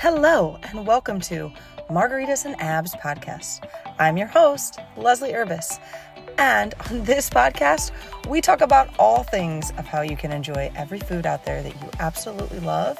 Hello, and welcome to Margaritas and Abs podcast. I'm your host, Leslie Urbis. And on this podcast, we talk about all things of how you can enjoy every food out there that you absolutely love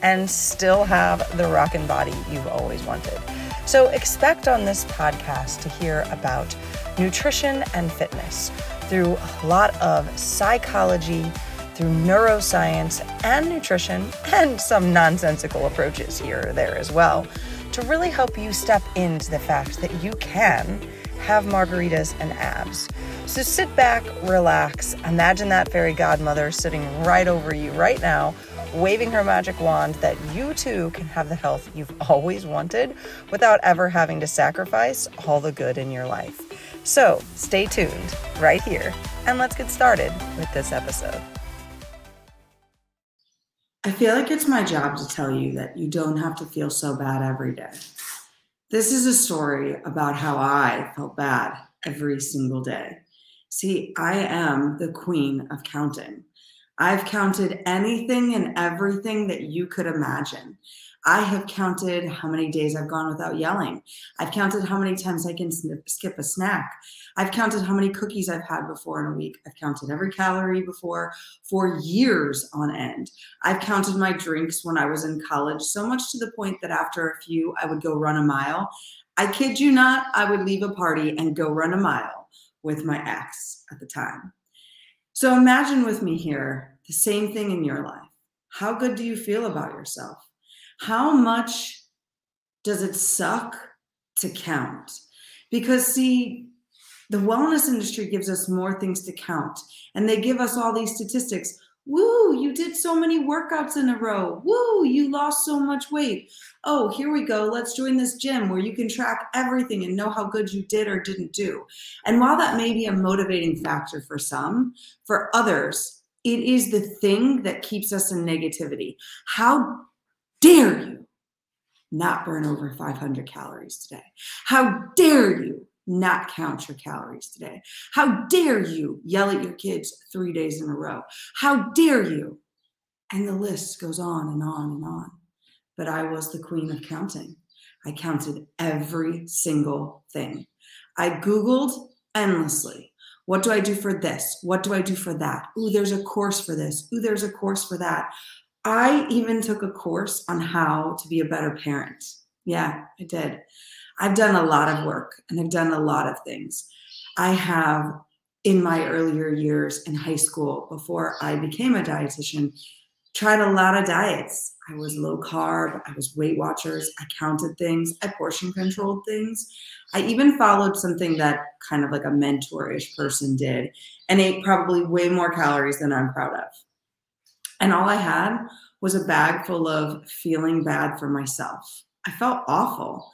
and still have the rockin' body you've always wanted. So, expect on this podcast to hear about nutrition and fitness through a lot of psychology through neuroscience and nutrition and some nonsensical approaches here or there as well to really help you step into the fact that you can have margaritas and abs. So sit back, relax, imagine that fairy godmother sitting right over you right now, waving her magic wand that you too can have the health you've always wanted without ever having to sacrifice all the good in your life. So stay tuned right here and let's get started with this episode. I feel like it's my job to tell you that you don't have to feel so bad every day. This is a story about how I felt bad every single day. See, I am the queen of counting. I've counted anything and everything that you could imagine. I have counted how many days I've gone without yelling. I've counted how many times I can skip a snack. I've counted how many cookies I've had before in a week. I've counted every calorie before for years on end. I've counted my drinks when I was in college, so much to the point that after a few, I would go run a mile. I kid you not, I would leave a party and go run a mile with my ex at the time. So imagine with me here the same thing in your life. How good do you feel about yourself? How much does it suck to count? Because, see, the wellness industry gives us more things to count, and they give us all these statistics. Woo, you did so many workouts in a row. Woo, you lost so much weight. Oh, here we go. Let's join this gym where you can track everything and know how good you did or didn't do. And while that may be a motivating factor for some, for others, it is the thing that keeps us in negativity. How dare you not burn over 500 calories today? How dare you not count your calories today? How dare you yell at your kids three days in a row? How dare you? And the list goes on and on and on. But I was the queen of counting. I counted every single thing. I Googled endlessly. What do I do for this? What do I do for that? Ooh, there's a course for this. Ooh, there's a course for that. I even took a course on how to be a better parent. Yeah, I did. I've done a lot of work and I've done a lot of things. I have, in my earlier years in high school, before I became a dietitian, tried a lot of diets. I was low carb, I was Weight Watchers, I counted things, I portion controlled things. I even followed something that kind of like a mentorish person did and ate probably way more calories than I'm proud of. And all I had was a bag full of feeling bad for myself. I felt awful.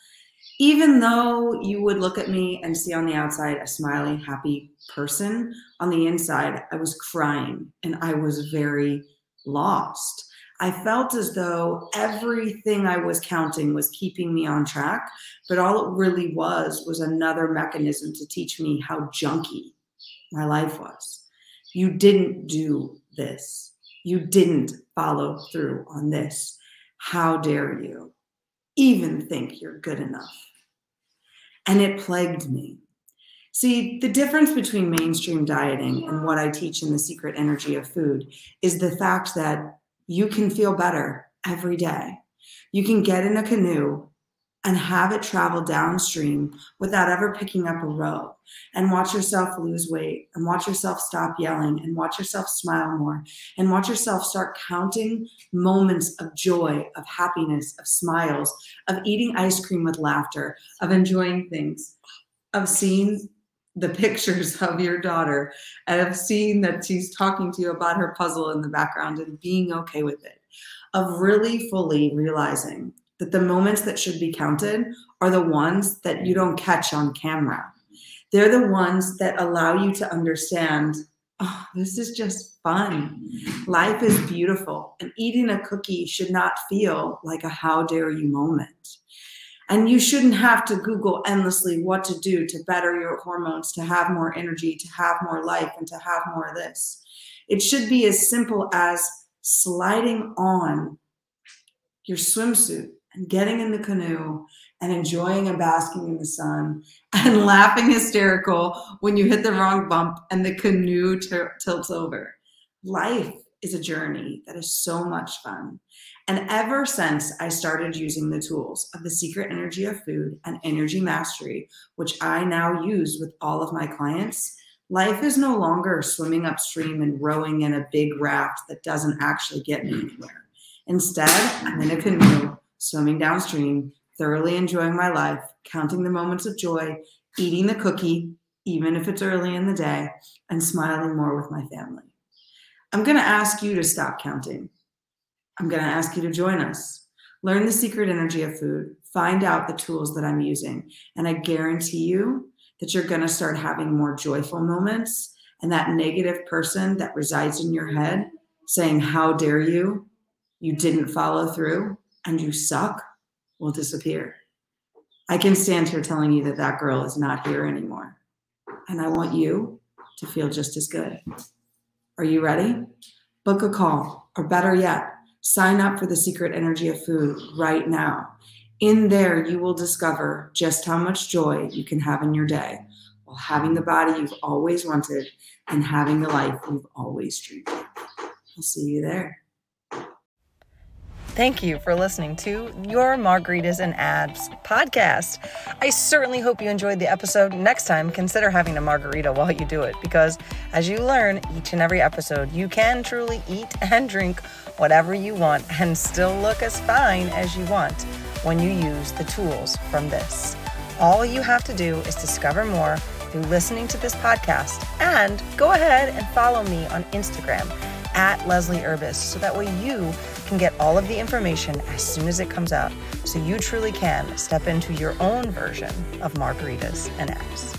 Even though you would look at me and see on the outside a smiling, happy person, on the inside, I was crying and I was very lost. I felt as though everything I was counting was keeping me on track, but all it really was was another mechanism to teach me how junky my life was. You didn't do this. You didn't follow through on this. How dare you even think you're good enough? And it plagued me. See, the difference between mainstream dieting and what I teach in the secret energy of food is the fact that you can feel better every day. You can get in a canoe and have it travel downstream without ever picking up a rope. And watch yourself lose weight and watch yourself stop yelling and watch yourself smile more and watch yourself start counting moments of joy, of happiness, of smiles, of eating ice cream with laughter, of enjoying things, of seeing the pictures of your daughter and of seeing that she's talking to you about her puzzle in the background and being okay with it, of really fully realizing that the moments that should be counted are the ones that you don't catch on camera. They're the ones that allow you to understand oh, this is just fun. Life is beautiful, and eating a cookie should not feel like a how dare you moment. And you shouldn't have to Google endlessly what to do to better your hormones, to have more energy, to have more life, and to have more of this. It should be as simple as sliding on your swimsuit and getting in the canoe and enjoying and basking in the sun and laughing hysterical when you hit the wrong bump and the canoe t- tilts over. Life is a journey that is so much fun. And ever since I started using the tools of the secret energy of food and energy mastery, which I now use with all of my clients, life is no longer swimming upstream and rowing in a big raft that doesn't actually get me anywhere. Instead, I'm in a canoe, swimming downstream, thoroughly enjoying my life, counting the moments of joy, eating the cookie, even if it's early in the day, and smiling more with my family. I'm going to ask you to stop counting I'm going to ask you to join us. Learn the secret energy of food, find out the tools that I'm using, and I guarantee you that you're going to start having more joyful moments. And that negative person that resides in your head saying, How dare you? You didn't follow through and you suck will disappear. I can stand here telling you that that girl is not here anymore. And I want you to feel just as good. Are you ready? Book a call, or better yet, Sign up for the secret energy of food right now. In there, you will discover just how much joy you can have in your day while having the body you've always wanted and having the life you've always dreamed of. I'll see you there. Thank you for listening to your Margaritas and Abs podcast. I certainly hope you enjoyed the episode. Next time, consider having a margarita while you do it because, as you learn each and every episode, you can truly eat and drink whatever you want and still look as fine as you want when you use the tools from this. All you have to do is discover more through listening to this podcast and go ahead and follow me on Instagram at Leslie Urbis so that way you can get all of the information as soon as it comes out so you truly can step into your own version of margaritas and abs.